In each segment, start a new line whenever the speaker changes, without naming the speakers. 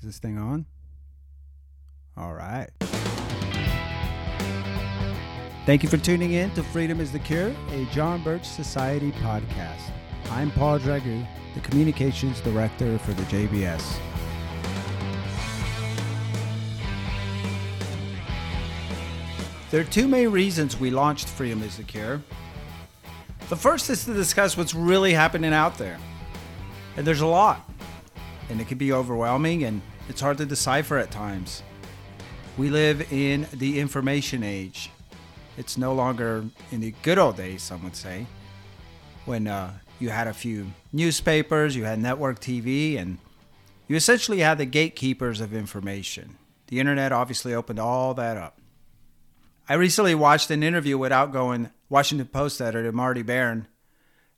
Is this thing on? All right. Thank you for tuning in to Freedom is the Cure, a John Birch Society podcast. I'm Paul Dragu, the Communications Director for the JBS. There are two main reasons we launched Freedom is the Cure. The first is to discuss what's really happening out there. And there's a lot. And it can be overwhelming and it's hard to decipher at times. We live in the information age. It's no longer in the good old days, some would say, when uh, you had a few newspapers, you had network TV, and you essentially had the gatekeepers of information. The internet obviously opened all that up. I recently watched an interview with outgoing Washington Post editor Marty Baron,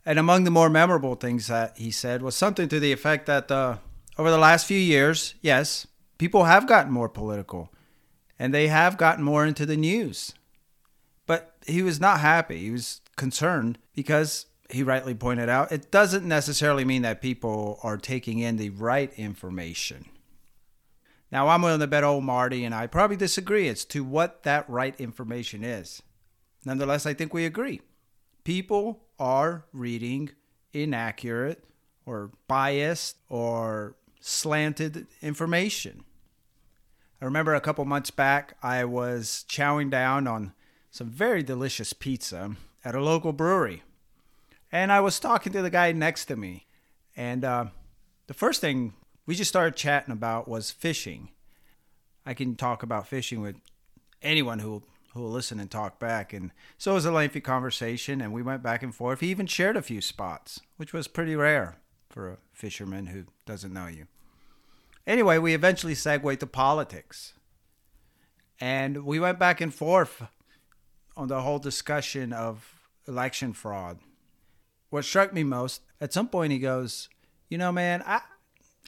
and among the more memorable things that he said was something to the effect that uh, over the last few years, yes, people have gotten more political and they have gotten more into the news. But he was not happy. He was concerned because he rightly pointed out it doesn't necessarily mean that people are taking in the right information. Now, I'm willing to bet old Marty and I probably disagree as to what that right information is. Nonetheless, I think we agree. People are reading inaccurate or biased or slanted information. I remember a couple months back, I was chowing down on some very delicious pizza at a local brewery. And I was talking to the guy next to me. And uh, the first thing we just started chatting about was fishing. I can talk about fishing with anyone who who will listen and talk back. And so it was a lengthy conversation, and we went back and forth. He even shared a few spots, which was pretty rare for a fisherman who doesn't know you. Anyway, we eventually segued to politics. And we went back and forth on the whole discussion of election fraud. What struck me most, at some point he goes, You know, man, I,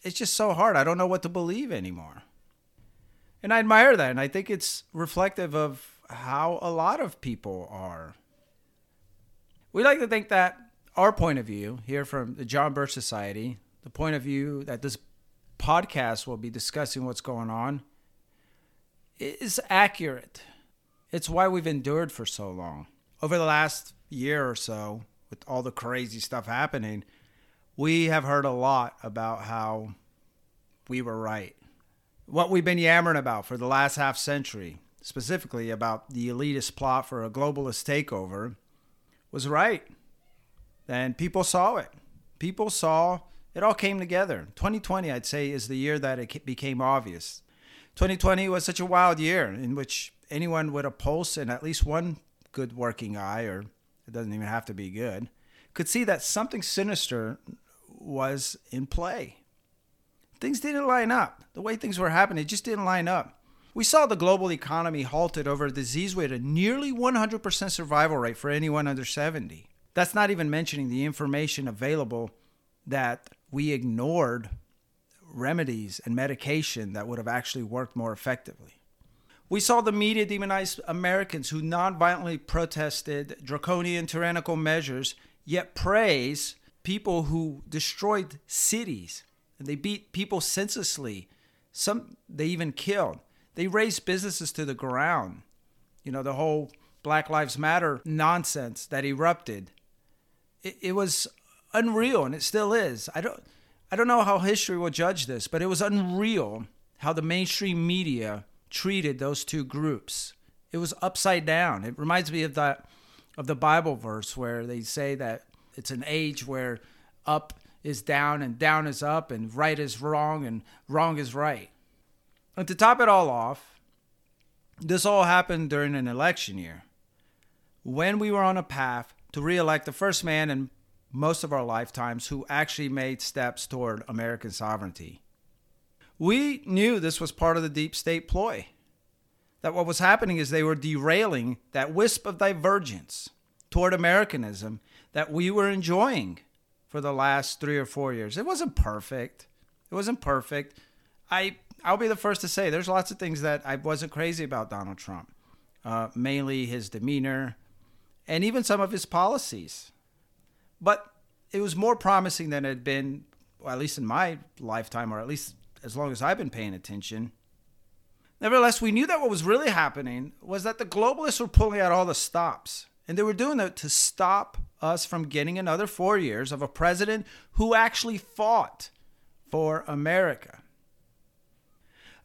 it's just so hard. I don't know what to believe anymore. And I admire that. And I think it's reflective of how a lot of people are. We like to think that our point of view here from the John Birch Society, the point of view that this podcast will be discussing what's going on, is accurate. It's why we've endured for so long. Over the last year or so, with all the crazy stuff happening, we have heard a lot about how we were right. What we've been yammering about for the last half century, specifically about the elitist plot for a globalist takeover, was right. And people saw it. People saw it all came together. 2020, I'd say, is the year that it became obvious. 2020 was such a wild year in which anyone with a pulse and at least one good working eye, or it doesn't even have to be good, could see that something sinister was in play. Things didn't line up. The way things were happening, it just didn't line up. We saw the global economy halted over a disease with a nearly 100% survival rate for anyone under 70. That's not even mentioning the information available that we ignored remedies and medication that would have actually worked more effectively. We saw the media demonize Americans who nonviolently protested draconian tyrannical measures, yet praise people who destroyed cities and they beat people senselessly. Some they even killed. They razed businesses to the ground. You know, the whole Black Lives Matter nonsense that erupted. It, it was unreal, and it still is. I don't, I don't know how history will judge this, but it was unreal how the mainstream media treated those two groups. It was upside down. It reminds me of that of the Bible verse where they say that it's an age where up is down and down is up and right is wrong and wrong is right. And to top it all off, this all happened during an election year when we were on a path to re-elect the first man in most of our lifetimes who actually made steps toward American sovereignty. We knew this was part of the deep state ploy. That what was happening is they were derailing that wisp of divergence toward Americanism that we were enjoying for the last three or four years. It wasn't perfect. It wasn't perfect. I I'll be the first to say there's lots of things that I wasn't crazy about Donald Trump, uh, mainly his demeanor, and even some of his policies. But it was more promising than it had been, well, at least in my lifetime, or at least as long as I've been paying attention. Nevertheless, we knew that what was really happening was that the globalists were pulling out all the stops. And they were doing that to stop us from getting another four years of a president who actually fought for America.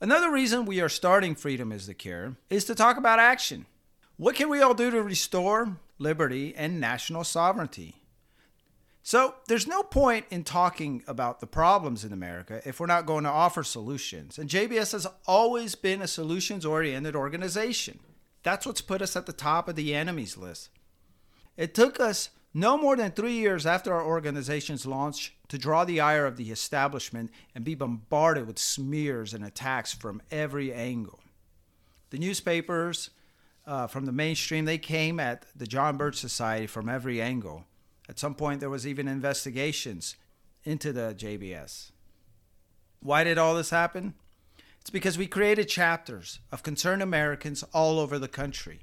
Another reason we are starting Freedom is the Cure is to talk about action. What can we all do to restore liberty and national sovereignty? So, there's no point in talking about the problems in America if we're not going to offer solutions. And JBS has always been a solutions oriented organization. That's what's put us at the top of the enemies list. It took us no more than three years after our organization's launch to draw the ire of the establishment and be bombarded with smears and attacks from every angle. The newspapers uh, from the mainstream, they came at the John Birch Society from every angle. At some point, there was even investigations into the JBS. Why did all this happen? It's because we created chapters of concerned Americans all over the country.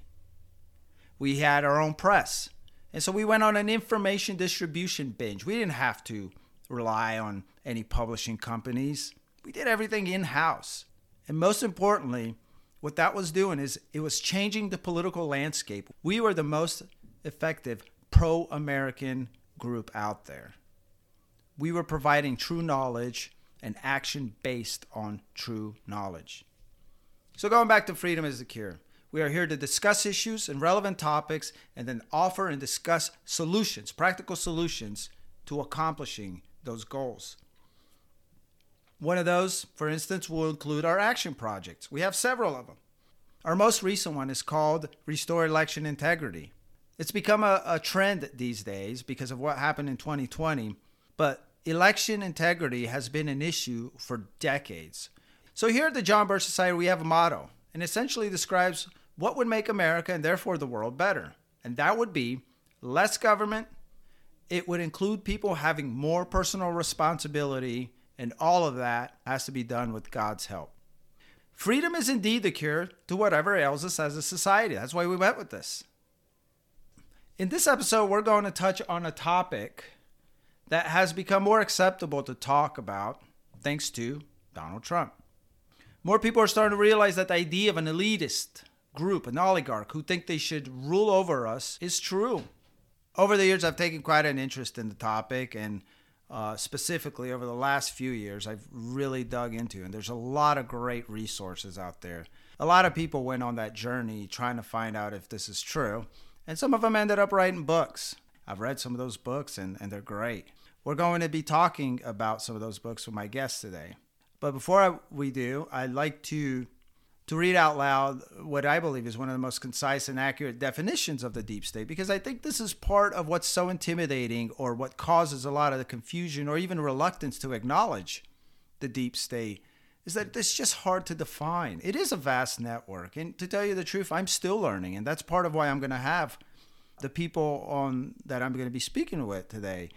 We had our own press. And so we went on an information distribution binge. We didn't have to rely on any publishing companies. We did everything in house. And most importantly, what that was doing is it was changing the political landscape. We were the most effective pro American group out there. We were providing true knowledge and action based on true knowledge. So, going back to freedom is the cure. We are here to discuss issues and relevant topics and then offer and discuss solutions, practical solutions to accomplishing those goals. One of those, for instance, will include our action projects. We have several of them. Our most recent one is called Restore Election Integrity. It's become a, a trend these days because of what happened in 2020, but election integrity has been an issue for decades. So here at the John Birch Society, we have a motto, and essentially describes what would make America and therefore the world better. And that would be less government. It would include people having more personal responsibility, and all of that has to be done with God's help. Freedom is indeed the cure to whatever ails us as a society. That's why we went with this. In this episode, we're going to touch on a topic that has become more acceptable to talk about thanks to Donald Trump. More people are starting to realize that the idea of an elitist group, an oligarch who think they should rule over us, is true. Over the years, I've taken quite an interest in the topic, and uh, specifically over the last few years, I've really dug into. And there's a lot of great resources out there. A lot of people went on that journey trying to find out if this is true. And some of them ended up writing books. I've read some of those books and, and they're great. We're going to be talking about some of those books with my guests today. But before I, we do, I'd like to to read out loud what I believe is one of the most concise and accurate definitions of the deep state because I think this is part of what's so intimidating or what causes a lot of the confusion or even reluctance to acknowledge the deep state is that it's just hard to define. It is a vast network. And to tell you the truth, I'm still learning. And that's part of why I'm going to have the people on that I'm going to be speaking with today.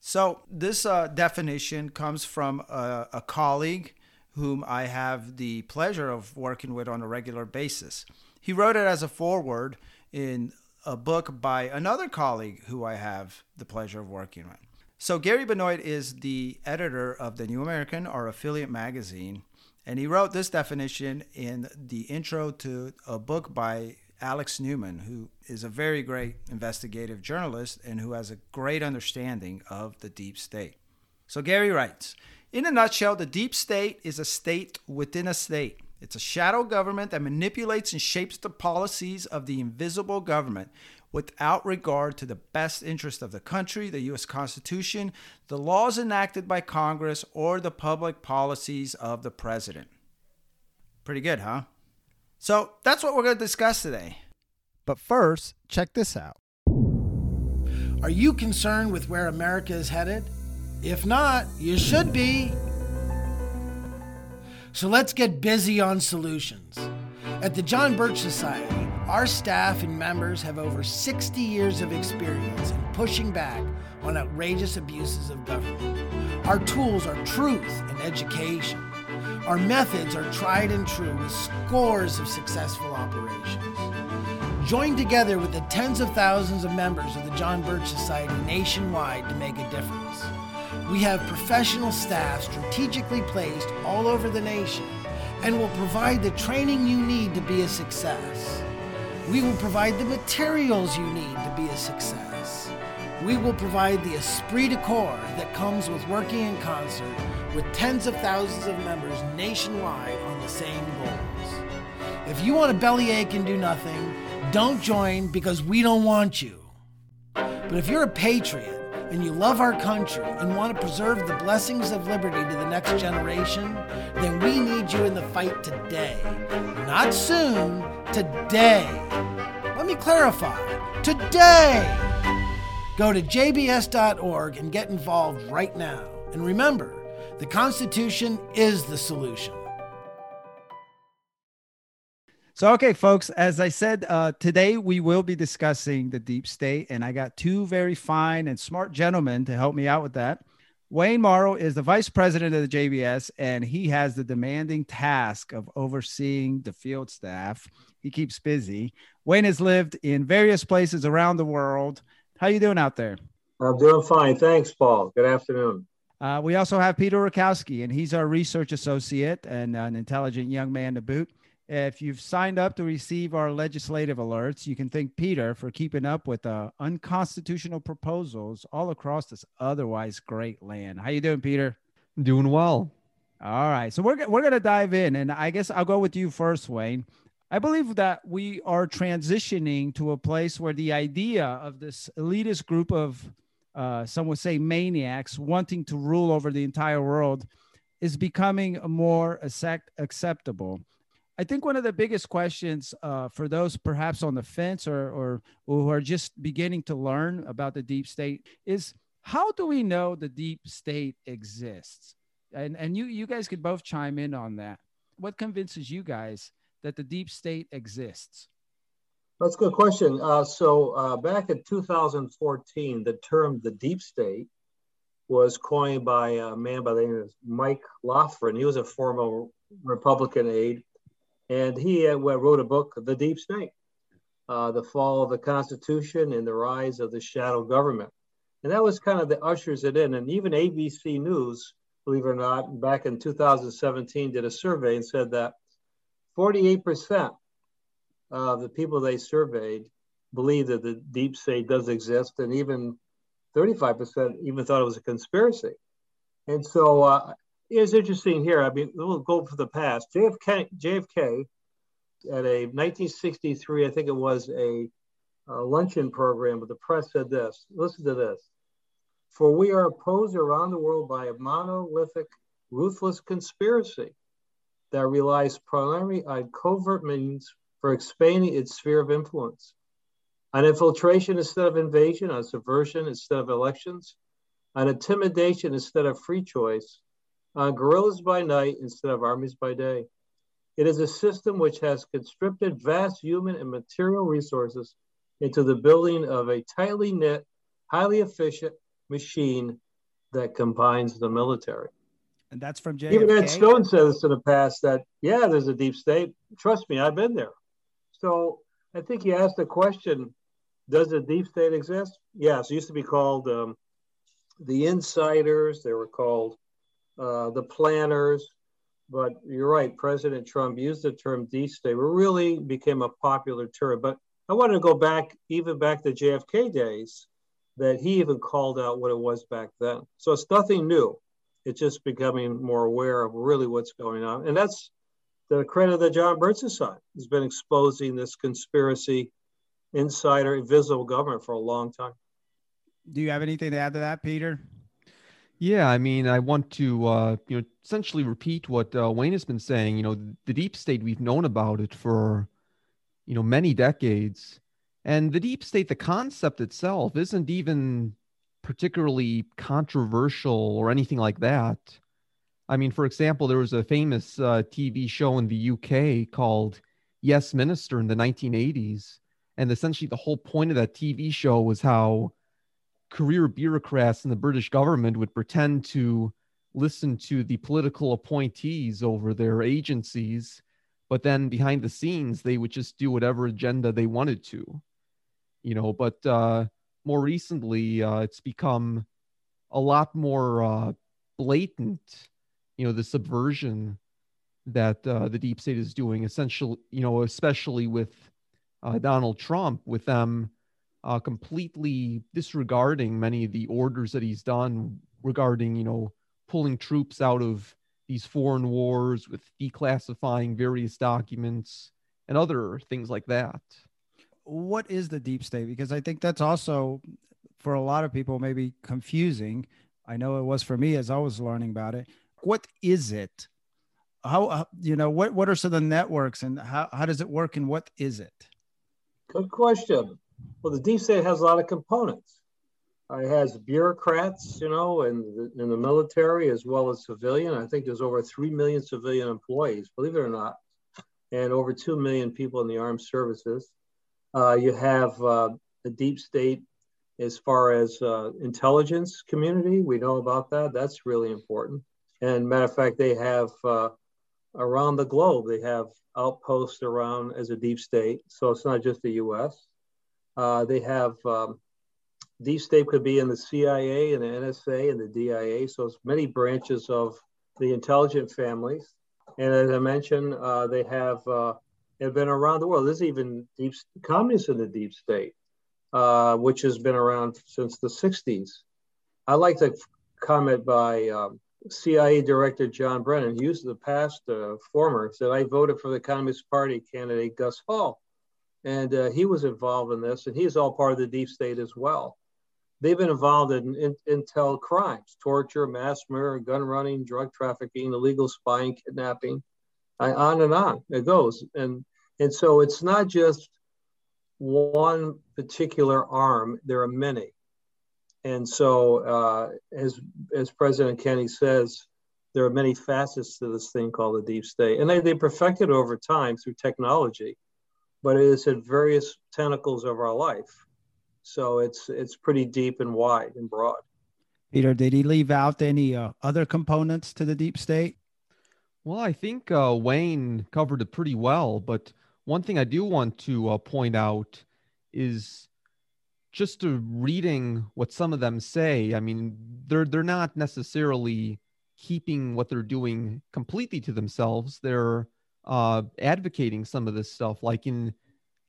So, this uh, definition comes from a, a colleague whom I have the pleasure of working with on a regular basis. He wrote it as a foreword in a book by another colleague who I have the pleasure of working with. So Gary Benoit is the editor of the New American, our affiliate magazine, and he wrote this definition in the intro to a book by Alex Newman, who is a very great investigative journalist and who has a great understanding of the deep state. So Gary writes, in a nutshell, the deep state is a state within a state. It's a shadow government that manipulates and shapes the policies of the invisible government without regard to the best interest of the country, the U.S. Constitution, the laws enacted by Congress, or the public policies of the president. Pretty good, huh? So that's what we're going to discuss today.
But first, check this out.
Are you concerned with where America is headed? If not, you should be. So let's get busy on solutions. At the John Birch Society, our staff and members have over 60 years of experience in pushing back on outrageous abuses of government. Our tools are truth and education. Our methods are tried and true with scores of successful operations. Join together with the tens of thousands of members of the John Birch Society nationwide to make a difference. We have professional staff strategically placed all over the nation and will provide the training you need to be a success. We will provide the materials you need to be a success. We will provide the esprit de corps that comes with working in concert with tens of thousands of members nationwide on the same goals. If you want a bellyache and do nothing, don't join because we don't want you. But if you're a patriot and you love our country and want to preserve the blessings of liberty to the next generation, then we need you in the fight today. Not soon, today. Let me clarify today. Go to jbs.org and get involved right now. And remember, the Constitution is the solution.
So, okay, folks, as I said, uh, today we will be discussing the deep state, and I got two very fine and smart gentlemen to help me out with that. Wayne Morrow is the vice president of the JBS, and he has the demanding task of overseeing the field staff. He keeps busy. Wayne has lived in various places around the world. How you doing out there?
I'm doing fine. Thanks, Paul. Good afternoon.
Uh, we also have Peter Rakowski, and he's our research associate and an intelligent young man to boot. If you've signed up to receive our legislative alerts, you can thank Peter for keeping up with uh, unconstitutional proposals all across this otherwise great land. How you doing, Peter?
Doing well.
All right, so we're we're gonna dive in, and I guess I'll go with you first, Wayne. I believe that we are transitioning to a place where the idea of this elitist group of, uh, some would say, maniacs wanting to rule over the entire world is becoming more accept- acceptable. I think one of the biggest questions uh, for those perhaps on the fence or, or who are just beginning to learn about the deep state is how do we know the deep state exists? And, and you, you guys could both chime in on that. What convinces you guys that the deep state exists?
That's a good question. Uh, so uh, back in 2014, the term the deep state was coined by a man by the name of Mike Lofgren. He was a former Republican aide and he uh, wrote a book, The Deep State, uh, The Fall of the Constitution and the Rise of the Shadow Government. And that was kind of the ushers it in. And even ABC News, believe it or not, back in 2017 did a survey and said that 48% of the people they surveyed believe that the deep state does exist, and even 35% even thought it was a conspiracy. And so uh, it's interesting here. I mean, we'll go for the past. JFK, JFK at a 1963, I think it was a, a luncheon program, but the press said this. Listen to this. For we are opposed around the world by a monolithic, ruthless conspiracy that relies primarily on covert means for expanding its sphere of influence, on infiltration instead of invasion, on subversion instead of elections, on intimidation instead of free choice, on guerrillas by night instead of armies by day. It is a system which has conscripted vast human and material resources into the building of a tightly knit, highly efficient machine that combines the military.
And that's from JFK.
Even Ed Snowden says in the past that, yeah, there's a deep state. Trust me, I've been there. So I think you asked the question Does a deep state exist? Yes, it used to be called um, the insiders, they were called uh, the planners. But you're right, President Trump used the term deep state. It really became a popular term. But I want to go back, even back to JFK days, that he even called out what it was back then. So it's nothing new. It's just becoming more aware of really what's going on. And that's the credit of the John Birch Society has been exposing this conspiracy, insider, invisible government for a long time.
Do you have anything to add to that, Peter?
Yeah, I mean, I want to, uh, you know, essentially repeat what uh, Wayne has been saying. You know, the deep state, we've known about it for, you know, many decades. And the deep state, the concept itself isn't even particularly controversial or anything like that. I mean, for example, there was a famous uh, TV show in the UK called Yes Minister in the 1980s. And essentially, the whole point of that TV show was how career bureaucrats in the British government would pretend to listen to the political appointees over their agencies, but then behind the scenes, they would just do whatever agenda they wanted to. You know, but uh, more recently, uh, it's become a lot more uh, blatant, you know, the subversion that uh, the deep state is doing, essentially, you know, especially with uh, Donald Trump, with them uh, completely disregarding many of the orders that he's done regarding, you know, pulling troops out of these foreign wars, with declassifying various documents and other things like that.
What is the deep state? Because I think that's also for a lot of people maybe confusing. I know it was for me as I was learning about it. What is it? How you know what what are some of the networks and how, how does it work and what is it?
Good question. Well, the deep state has a lot of components. Uh, it has bureaucrats, you know, in the, in the military as well as civilian. I think there's over 3 million civilian employees, believe it or not, and over 2 million people in the armed services. Uh, you have uh, the deep state as far as uh, intelligence community. We know about that. That's really important. And matter of fact, they have uh, around the globe, they have outposts around as a deep state. So it's not just the US. Uh, they have um, deep state could be in the CIA and the NSA and the DIA. So it's many branches of the intelligent families. And as I mentioned, uh, they have uh, have been around the world. There's even deep communists in the deep state, uh, which has been around since the 60s. I like to comment by um, CIA Director John Brennan, he used the past former, said, I voted for the Communist Party candidate Gus Hall. And uh, he was involved in this, and he's all part of the deep state as well. They've been involved in, in intel crimes, torture, mass murder, gun running, drug trafficking, illegal spying, kidnapping, uh, on and on it goes. And, and so it's not just one particular arm, there are many. And so, uh, as as President Kennedy says, there are many facets to this thing called the deep state, and they they perfected over time through technology, but it is at various tentacles of our life. So it's it's pretty deep and wide and broad.
Peter, did he leave out any uh, other components to the deep state?
Well, I think uh, Wayne covered it pretty well, but one thing I do want to uh, point out is just reading what some of them say, I mean, they're they're not necessarily keeping what they're doing completely to themselves. They're uh, advocating some of this stuff, like in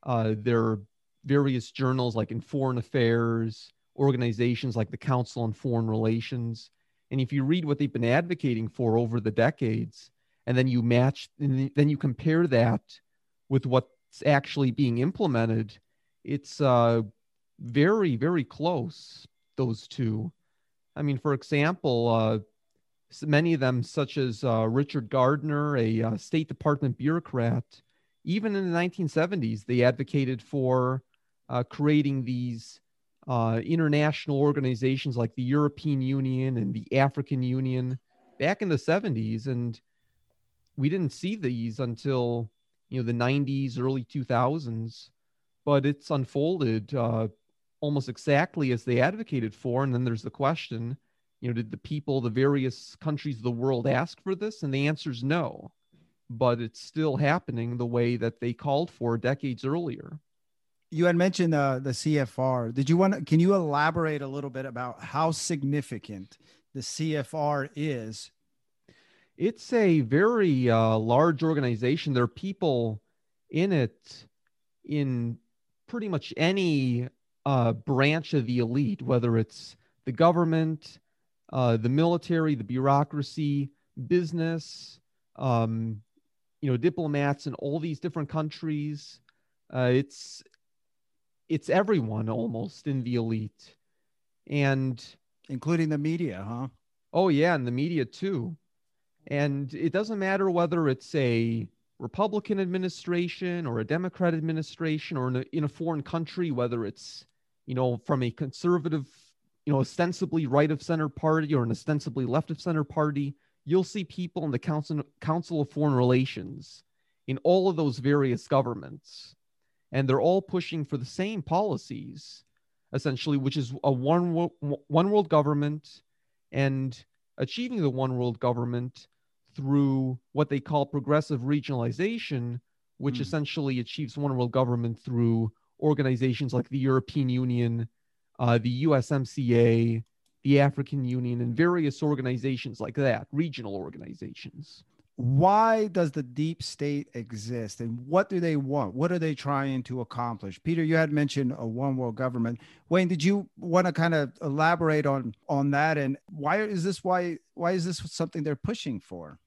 uh, their various journals, like in Foreign Affairs, organizations like the Council on Foreign Relations. And if you read what they've been advocating for over the decades, and then you match, then you compare that with what's actually being implemented, it's uh, very, very close, those two. I mean, for example, uh, many of them, such as uh, Richard Gardner, a uh, State Department bureaucrat, even in the 1970s, they advocated for uh, creating these uh, international organizations like the European Union and the African Union back in the 70s. And we didn't see these until, you know, the 90s, early 2000s. But it's unfolded uh, almost exactly as they advocated for. And then there's the question, you know, did the people, the various countries of the world ask for this? And the answer is no. But it's still happening the way that they called for decades earlier.
You had mentioned uh, the CFR. Did you want to, can you elaborate a little bit about how significant the CFR is?
It's a very uh, large organization. There are people in it in pretty much any uh, branch of the elite, whether it's the government, uh, the military, the bureaucracy, business, um, you know, diplomats in all these different countries. Uh, it's it's everyone almost in the elite, and
including the media, huh?
Oh yeah, and the media too. And it doesn't matter whether it's a Republican administration or a Democrat administration or in a, in a foreign country, whether it's you know, from a conservative, you know, ostensibly right of center party or an ostensibly left of center party, you'll see people in the Council, Council of Foreign Relations in all of those various governments. And they're all pushing for the same policies, essentially, which is a one, one world government and achieving the one world government through what they call progressive regionalization, which mm. essentially achieves one world government through organizations like the European Union, uh, the USMCA, the the African Union, and various organizations like that, regional organizations.
Why does the deep state exist and what do they want? What are they trying to accomplish? Peter, you had mentioned a one world government. Wayne, did you want to kind of elaborate on on that and why is this why why is this something they're pushing for?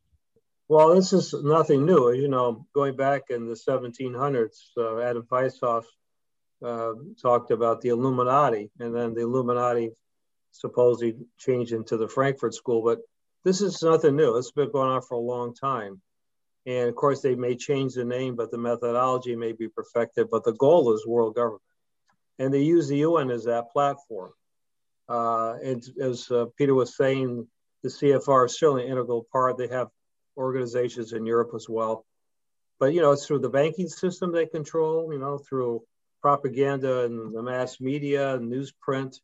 Well, this is nothing new. You know, going back in the 1700s, uh, Adam Weishaupt uh, talked about the Illuminati, and then the Illuminati supposedly changed into the Frankfurt School. But this is nothing new. It's been going on for a long time. And of course, they may change the name, but the methodology may be perfected. But the goal is world government. And they use the UN as that platform. Uh, and as uh, Peter was saying, the CFR is certainly an integral part. They have organizations in Europe as well. But, you know, it's through the banking system they control, you know, through propaganda and the mass media newsprint,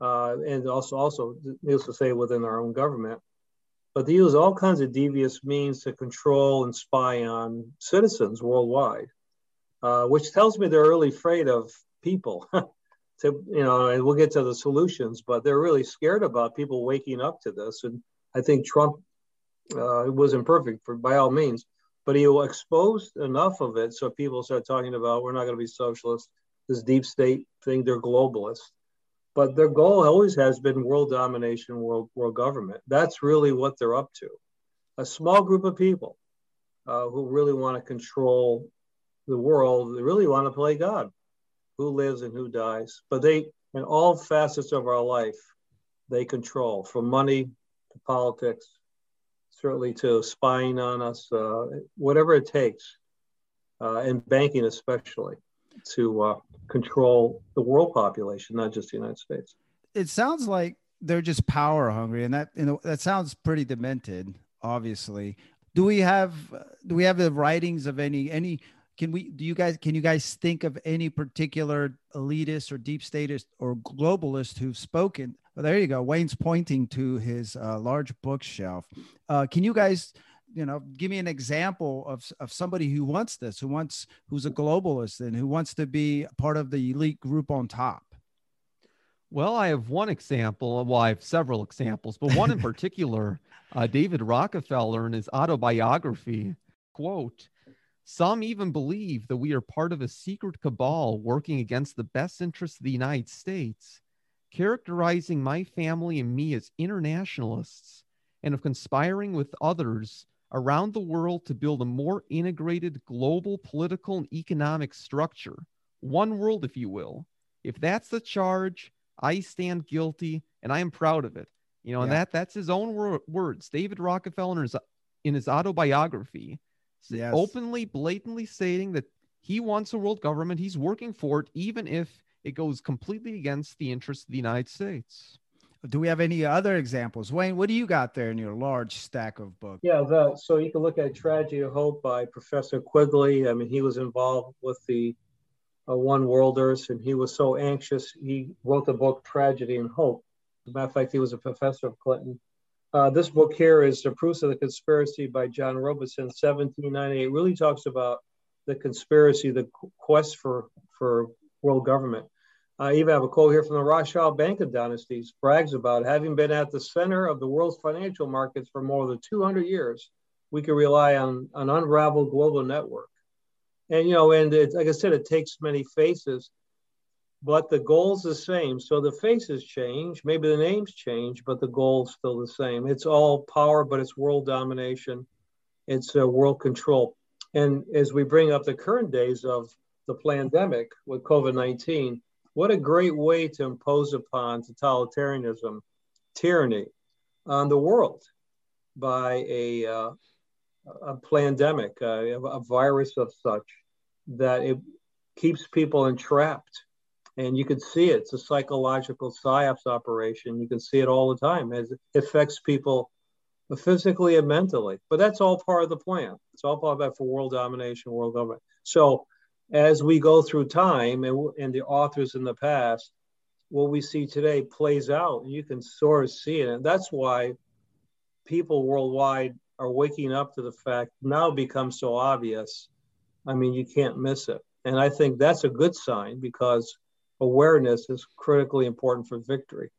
uh, and also also needless to say within our own government. But they use all kinds of devious means to control and spy on citizens worldwide, uh, which tells me they're really afraid of people. to you know, and we'll get to the solutions, but they're really scared about people waking up to this. And I think Trump uh, was imperfect for by all means, but he exposed enough of it so people start talking about we're not going to be socialist, this deep state thing, they're globalists. But their goal always has been world domination, world world government. That's really what they're up to. A small group of people uh, who really want to control the world, they really want to play God, who lives and who dies. But they, in all facets of our life, they control from money to politics certainly to spying on us, uh, whatever it takes, uh, and banking especially, to uh, control the world population, not just the United States.
It sounds like they're just power hungry, and that you know that sounds pretty demented. Obviously, do we have do we have the writings of any any can we do you guys can you guys think of any particular elitist or deep statist or globalist who've spoken well, there you go. Wayne's pointing to his uh, large bookshelf. Uh, can you guys, you know, give me an example of, of somebody who wants this, who wants, who's a globalist and who wants to be part of the elite group on top?
Well, I have one example. Well, I have several examples, but one in particular, uh, David Rockefeller in his autobiography, quote, some even believe that we are part of a secret cabal working against the best interests of the United States characterizing my family and me as internationalists and of conspiring with others around the world to build a more integrated global political and economic structure. One world, if you will. If that's the charge, I stand guilty and I am proud of it. You know, yeah. and that that's his own wor- words. David Rockefeller in his, in his autobiography, yes. openly, blatantly stating that he wants a world government. He's working for it, even if it goes completely against the interests of the United States.
Do we have any other examples? Wayne, what do you got there in your large stack of books?
Yeah, the, so you can look at Tragedy and Hope by Professor Quigley. I mean, he was involved with the uh, One Worlders, and he was so anxious. He wrote the book Tragedy and Hope. As a matter of fact, he was a professor of Clinton. Uh, this book here is The Proofs of the Conspiracy by John Robison, 1798. It really talks about the conspiracy, the quest for, for world government. I even have a quote here from the Rothschild Bank of dynasties, brags about having been at the center of the world's financial markets for more than 200 years, we can rely on an unraveled global network. And, you know, and it, like I said, it takes many faces, but the goal's the same. So the faces change, maybe the names change, but the goal's still the same. It's all power, but it's world domination, it's uh, world control. And as we bring up the current days of the pandemic with COVID 19, what a great way to impose upon totalitarianism, tyranny on the world by a, uh, a pandemic, uh, a virus of such that it keeps people entrapped. And you can see it. It's a psychological psyops operation. You can see it all the time as it affects people physically and mentally. But that's all part of the plan. It's all part of that for world domination, world government. So as we go through time and, and the authors in the past, what we see today plays out. And you can sort of see it. And that's why people worldwide are waking up to the fact now becomes so obvious. I mean, you can't miss it. And I think that's a good sign because awareness is critically important for victory.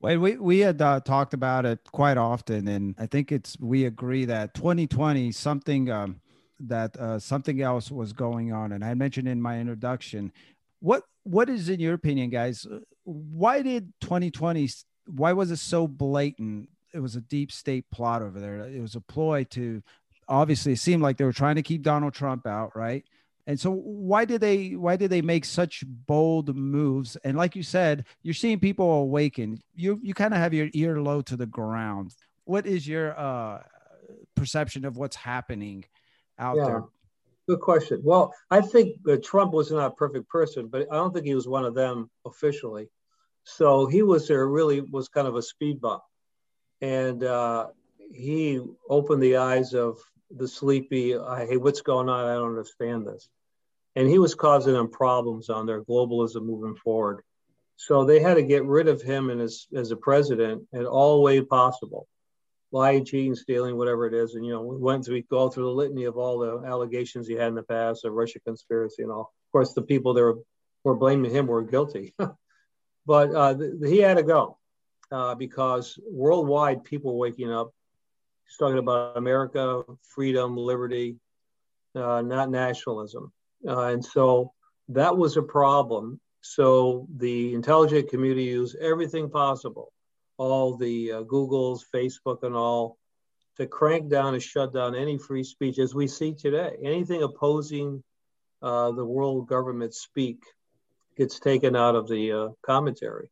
Well, we we had uh, talked about it quite often, and I think it's we agree that 2020 something um, that uh, something else was going on, and I mentioned in my introduction. What what is in your opinion, guys? Why did 2020? Why was it so blatant? It was a deep state plot over there. It was a ploy to obviously it seemed like they were trying to keep Donald Trump out, right? And so why did they why did they make such bold moves? And like you said, you're seeing people awaken. You you kind of have your ear low to the ground. What is your uh, perception of what's happening out yeah. there?
Good question. Well, I think Trump was not a perfect person, but I don't think he was one of them officially. So he was there really was kind of a speed bump, and uh, he opened the eyes of the sleepy. Hey, what's going on? I don't understand this and he was causing them problems on their globalism moving forward. So they had to get rid of him and as, as a president in all way possible. Lying, cheating, stealing, whatever it is. And, you know, once we go through the litany of all the allegations he had in the past of Russia conspiracy and all, of course, the people that were, were blaming him were guilty. but uh, he had to go uh, because worldwide people waking up. He's talking about America, freedom, liberty, uh, not nationalism. Uh, and so that was a problem. So the intelligent community used everything possible, all the uh, Googles, Facebook, and all, to crank down and shut down any free speech as we see today. Anything opposing uh, the world government speak gets taken out of the uh, commentary.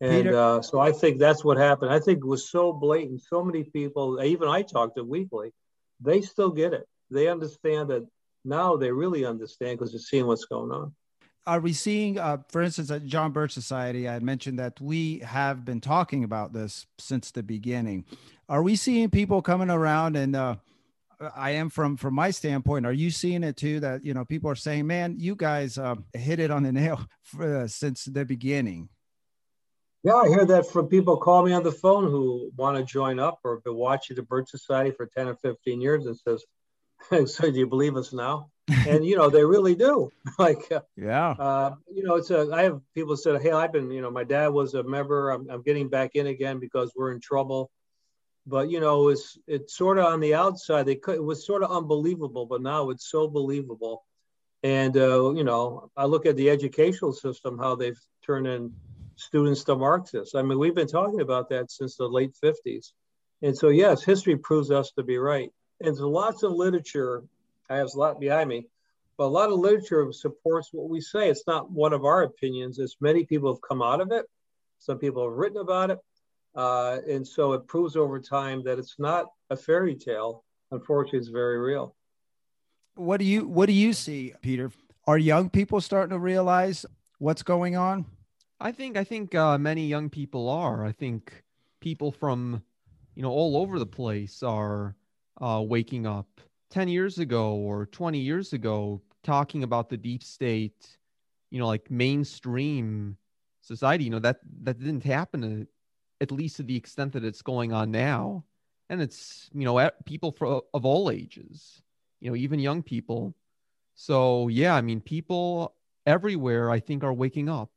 And uh, so I think that's what happened. I think it was so blatant. So many people, even I talked to weekly, they still get it. They understand that now they really understand because they're seeing what's going on.
Are we seeing, uh, for instance, at John Birch Society, I mentioned that we have been talking about this since the beginning. Are we seeing people coming around and, uh, I am from from my standpoint. Are you seeing it too? That you know, people are saying, "Man, you guys uh, hit it on the nail for, uh, since the beginning."
Yeah, I hear that from people call me on the phone who want to join up or have been watching the Birch Society for ten or fifteen years and says, so do you believe us now? And you know they really do. like uh,
yeah,
uh, you know it's a. I have people said, hey, I've been you know my dad was a member. I'm, I'm getting back in again because we're in trouble. But you know it's it's sort of on the outside. They could, it was sort of unbelievable, but now it's so believable. And uh, you know I look at the educational system, how they've turned in students to Marxists. I mean we've been talking about that since the late 50s. And so yes, history proves us to be right and there's lots of literature. I have a lot behind me, but a lot of literature supports what we say. It's not one of our opinions. It's many people have come out of it. Some people have written about it, uh, and so it proves over time that it's not a fairy tale. Unfortunately, it's very real.
What do you What do you see, Peter? Are young people starting to realize what's going on?
I think I think uh, many young people are. I think people from you know all over the place are uh, waking up 10 years ago or 20 years ago talking about the deep state you know like mainstream society you know that that didn't happen at least to the extent that it's going on now. And it's you know people for, of all ages you know even young people. So yeah i mean people everywhere i think are waking up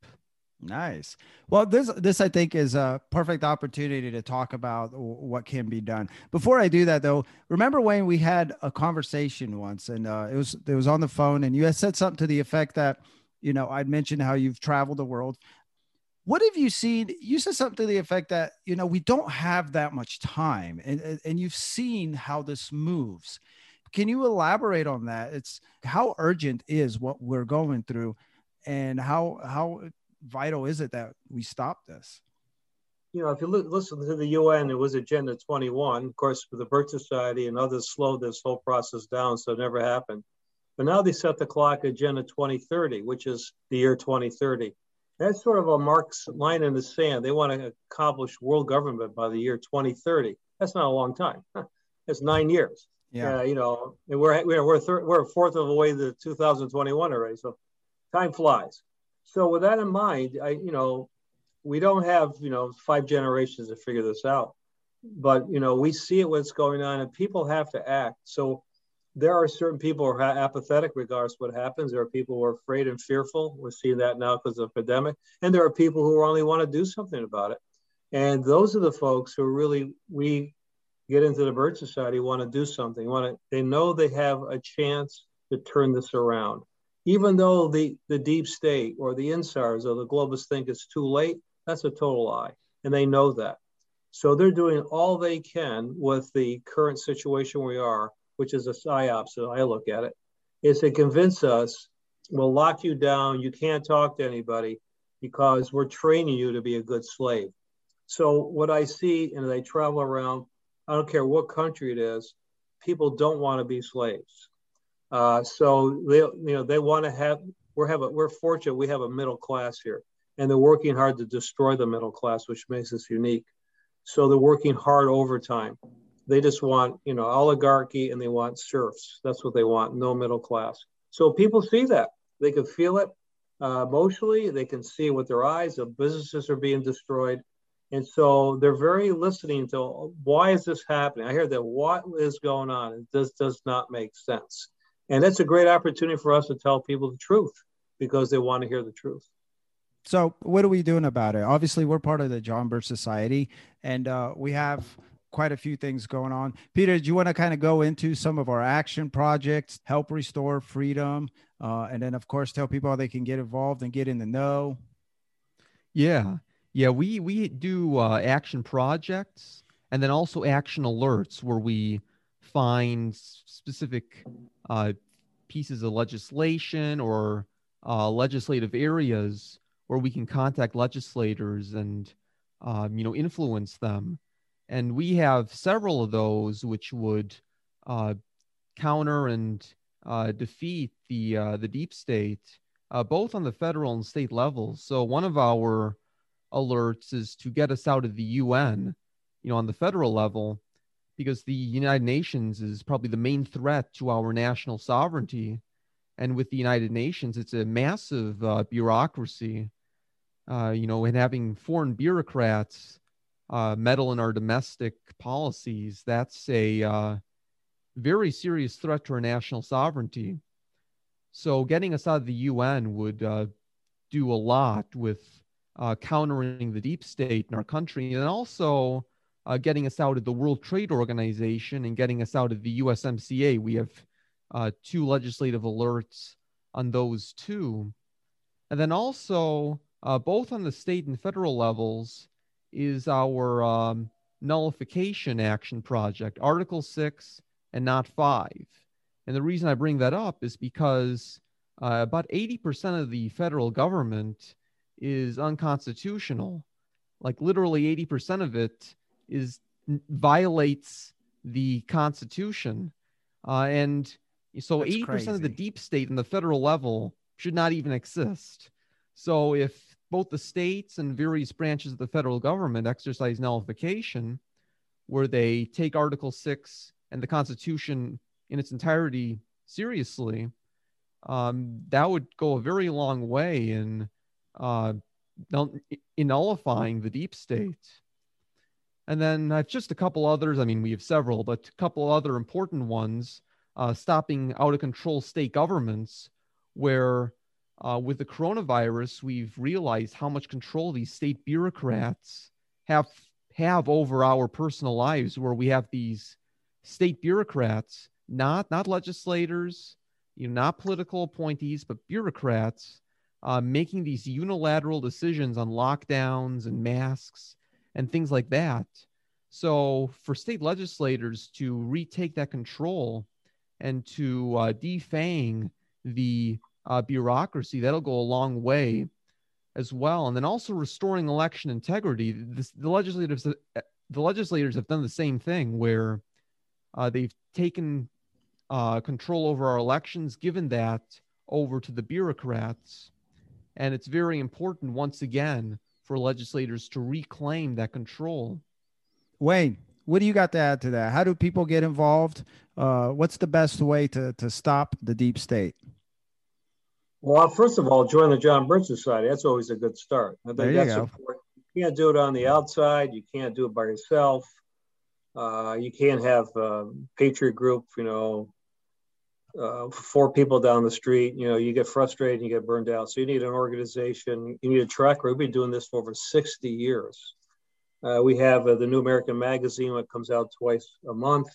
Nice. Well, this this I think is a perfect opportunity to talk about what can be done. Before I do that, though, remember when we had a conversation once, and uh, it was it was on the phone, and you had said something to the effect that, you know, I'd mentioned how you've traveled the world. What have you seen? You said something to the effect that you know we don't have that much time, and and you've seen how this moves. Can you elaborate on that? It's how urgent is what we're going through, and how how vital is it that we stop this?
You know, if you look, listen to the UN, it was Agenda 21. Of course, with the Birch Society and others slowed this whole process down, so it never happened. But now they set the clock Agenda 2030, which is the year 2030. That's sort of a Marx line in the sand. They want to accomplish world government by the year 2030. That's not a long time. it's nine years. Yeah. Uh, you know, and we're we're we're, thir- we're a fourth of the way to 2021 already. So time flies. So with that in mind, I you know, we don't have you know five generations to figure this out, but you know we see it what's going on, and people have to act. So there are certain people who are apathetic regardless what happens. There are people who are afraid and fearful. We're seeing that now because of the pandemic, and there are people who only want to do something about it. And those are the folks who really we get into the Birch Society want to do something. Want to they know they have a chance to turn this around. Even though the, the deep state or the Insiders or the globalists think it's too late, that's a total lie. And they know that. So they're doing all they can with the current situation we are, which is a psyops, so I look at it, is to convince us we'll lock you down, you can't talk to anybody because we're training you to be a good slave. So what I see, and they travel around, I don't care what country it is, people don't want to be slaves. Uh, so they, you know, they want to have. We're have a, we're fortunate. We have a middle class here, and they're working hard to destroy the middle class, which makes us unique. So they're working hard overtime. They just want, you know, oligarchy and they want serfs. That's what they want. No middle class. So people see that. They can feel it uh, emotionally. They can see it with their eyes. The businesses are being destroyed. And so they're very listening to why is this happening? I hear that what is going on? This does not make sense. And that's a great opportunity for us to tell people the truth because they want to hear the truth.
So, what are we doing about it? Obviously, we're part of the John Birch Society, and uh, we have quite a few things going on. Peter, do you want to kind of go into some of our action projects, help restore freedom, uh, and then, of course, tell people how they can get involved and get in the know?
Yeah, yeah, we we do uh, action projects and then also action alerts where we find specific uh, pieces of legislation or uh, legislative areas where we can contact legislators and um, you know influence them. And we have several of those which would uh, counter and uh, defeat the uh, the deep state uh, both on the federal and state levels so one of our alerts is to get us out of the UN you know on the federal level because the United Nations is probably the main threat to our national sovereignty. And with the United Nations, it's a massive uh, bureaucracy, uh, you know, and having foreign bureaucrats uh, meddle in our domestic policies, that's a uh, very serious threat to our national sovereignty. So getting us out of the UN would uh, do a lot with uh, countering the deep state in our country and also uh, getting us out of the World Trade Organization and getting us out of the USMCA. We have uh, two legislative alerts on those two. And then also, uh, both on the state and federal levels, is our um, nullification action project, Article 6 and not 5. And the reason I bring that up is because uh, about 80% of the federal government is unconstitutional. Like literally 80% of it is violates the Constitution, uh, and so eighty percent of the deep state and the federal level should not even exist. So if both the states and various branches of the federal government exercise nullification, where they take Article Six and the Constitution in its entirety seriously, um, that would go a very long way in uh, in nullifying the deep state. And then I've just a couple others. I mean, we have several, but a couple other important ones uh, stopping out of control state governments, where uh, with the coronavirus, we've realized how much control these state bureaucrats have have over our personal lives, where we have these state bureaucrats, not not legislators, you know, not political appointees, but bureaucrats, uh, making these unilateral decisions on lockdowns and masks and things like that. So, for state legislators to retake that control and to uh, defang the uh, bureaucracy, that'll go a long way as well. And then also restoring election integrity. This, the legislators, the legislators have done the same thing where uh, they've taken uh, control over our elections, given that over to the bureaucrats. And it's very important, once again, for legislators to reclaim that control.
Wayne, what do you got to add to that? How do people get involved? Uh, what's the best way to, to stop the deep state?
Well, first of all, join the John Birch Society. That's always a good start. I think
there you
that's
go.
Important. You can't do it on the outside. You can't do it by yourself. Uh, you can't have a Patriot Group, you know, uh, four people down the street, you know, you get frustrated and you get burned out. So you need an organization, you need a track. We've been doing this for over 60 years. Uh, we have uh, the New American Magazine that comes out twice a month.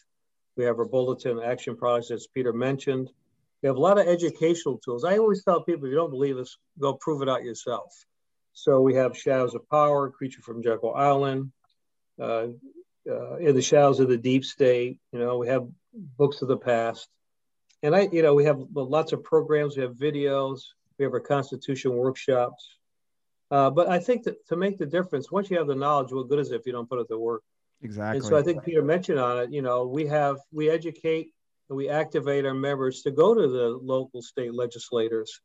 We have our bulletin action products, as Peter mentioned. We have a lot of educational tools. I always tell people, if you don't believe us, go prove it out yourself. So we have Shadows of Power, Creature from Jekyll Island, uh, uh, In the Shadows of the Deep State. You know, we have books of the past. And I, you know, we have lots of programs, we have videos, we have our Constitution workshops. Uh, but I think that to make the difference, once you have the knowledge, what good is it if you don't put it to work?
Exactly.
And so I think Peter mentioned on it, you know, we have, we educate and we activate our members to go to the local state legislators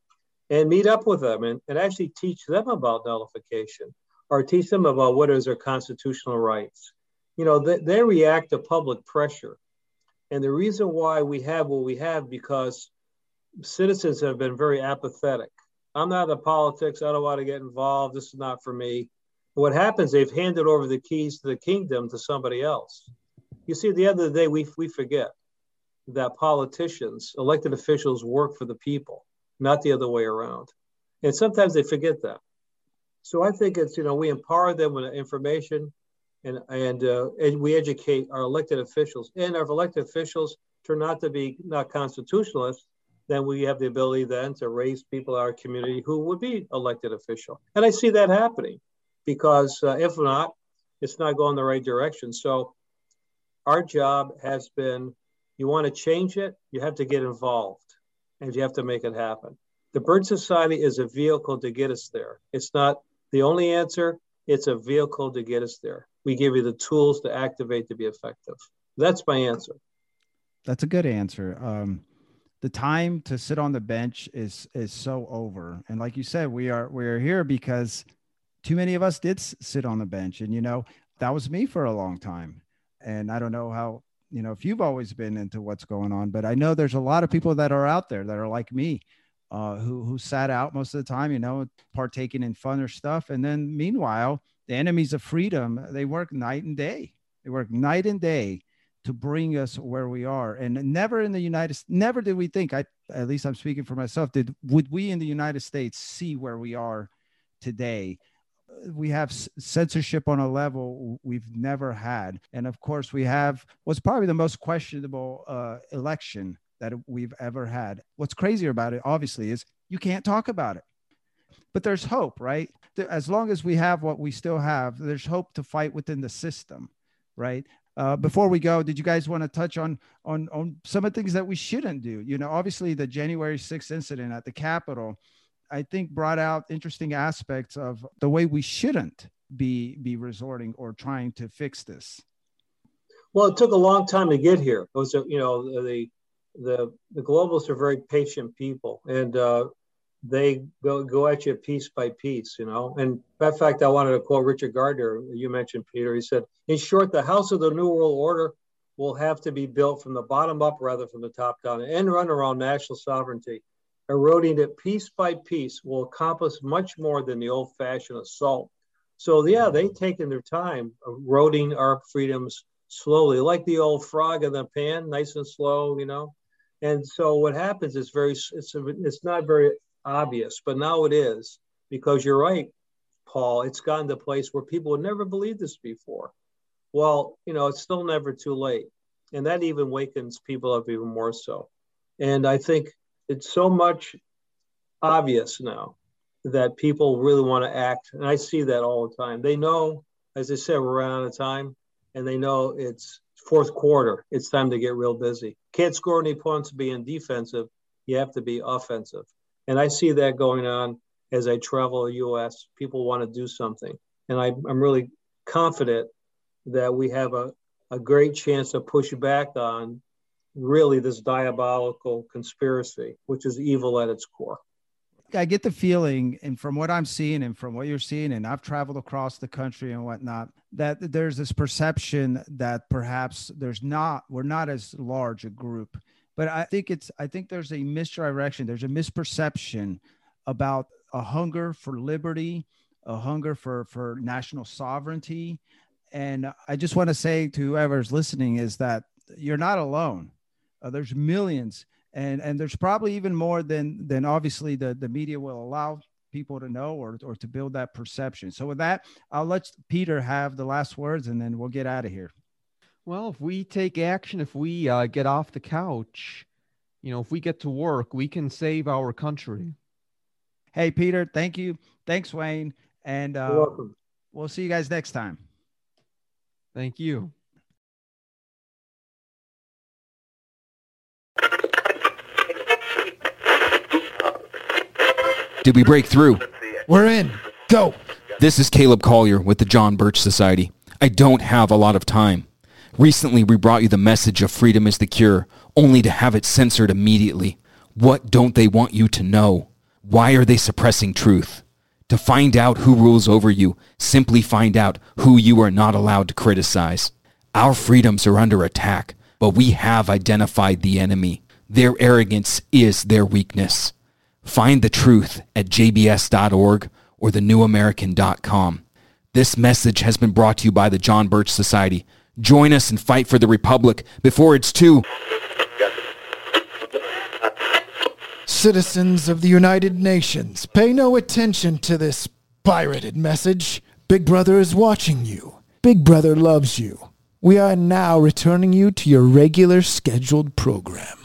and meet up with them and, and actually teach them about nullification or teach them about what is their constitutional rights. You know, they, they react to public pressure. And the reason why we have what we have because citizens have been very apathetic. I'm not in politics. I don't want to get involved. This is not for me. What happens, they've handed over the keys to the kingdom to somebody else. You see, at the end of the day, we, we forget that politicians, elected officials, work for the people, not the other way around. And sometimes they forget that. So I think it's, you know, we empower them with information and, and, uh, we educate our elected officials. And if elected officials turn out to be not constitutionalists, then we have the ability then to raise people in our community who would be elected official. And I see that happening because uh, if not, it's not going the right direction. So our job has been you want to change it, you have to get involved and you have to make it happen. The Birch Society is a vehicle to get us there. It's not the only answer, it's a vehicle to get us there. We give you the tools to activate to be effective. That's my answer.
That's a good answer. Um, the time to sit on the bench is is so over and like you said we are we are here because too many of us did sit on the bench and you know that was me for a long time and i don't know how you know if you've always been into what's going on but i know there's a lot of people that are out there that are like me uh, who who sat out most of the time you know partaking in funner stuff and then meanwhile the enemies of freedom they work night and day they work night and day to bring us where we are. And never in the United never did we think, I at least I'm speaking for myself, did would we in the United States see where we are today? We have censorship on a level we've never had. And of course, we have what's probably the most questionable uh, election that we've ever had. What's crazier about it, obviously, is you can't talk about it. But there's hope, right? As long as we have what we still have, there's hope to fight within the system, right? Uh, before we go, did you guys want to touch on on on some of the things that we shouldn't do? You know, obviously the January 6th incident at the Capitol, I think brought out interesting aspects of the way we shouldn't be be resorting or trying to fix this.
Well, it took a long time to get here. It was, you know, the the the globalists are very patient people, and uh, they go, go at you piece by piece, you know. And in fact, I wanted to quote Richard Gardner. You mentioned Peter. He said, "In short, the house of the New World Order will have to be built from the bottom up rather from the top down, and run around national sovereignty. Eroding it piece by piece will accomplish much more than the old-fashioned assault. So yeah, they've taken their time eroding our freedoms slowly, like the old frog in the pan, nice and slow, you know. And so what happens is very it's it's not very obvious, but now it is because you're right, Paul. It's gotten to a place where people would never believe this before. Well, you know, it's still never too late. And that even wakens people up even more so. And I think it's so much obvious now that people really want to act. And I see that all the time. They know, as I said, we're running out of time and they know it's fourth quarter. It's time to get real busy. Can't score any points being defensive. You have to be offensive. And I see that going on as I travel the US. People want to do something. And I, am really confident that we have a, a great chance to push back on really this diabolical conspiracy, which is evil at its core.
I get the feeling, and from what I'm seeing, and from what you're seeing, and I've traveled across the country and whatnot, that there's this perception that perhaps there's not, we're not as large a group but I think it's I think there's a misdirection. There's a misperception about a hunger for liberty, a hunger for for national sovereignty, and I just want to say to whoever's listening is that you're not alone. Uh, there's millions, and and there's probably even more than than obviously the the media will allow
people to know or, or to build that perception. So with that, I'll let Peter have the last words and then we'll get out of here.
Well, if we take action, if we uh, get off the couch, you know, if we get to work, we can save our country.
Hey, Peter, thank you. Thanks, Wayne. And uh, we'll see you guys next time.
Thank you.
Did we break through?
We're in. Go.
This is Caleb Collier with the John Birch Society. I don't have a lot of time. Recently, we brought you the message of freedom is the cure, only to have it censored immediately. What don't they want you to know? Why are they suppressing truth? To find out who rules over you, simply find out who you are not allowed to criticize. Our freedoms are under attack, but we have identified the enemy. Their arrogance is their weakness. Find the truth at jbs.org or thenewamerican.com. This message has been brought to you by the John Birch Society. Join us and fight for the Republic before it's too.
Citizens of the United Nations, pay no attention to this pirated message. Big Brother is watching you. Big Brother loves you. We are now returning you to your regular scheduled program.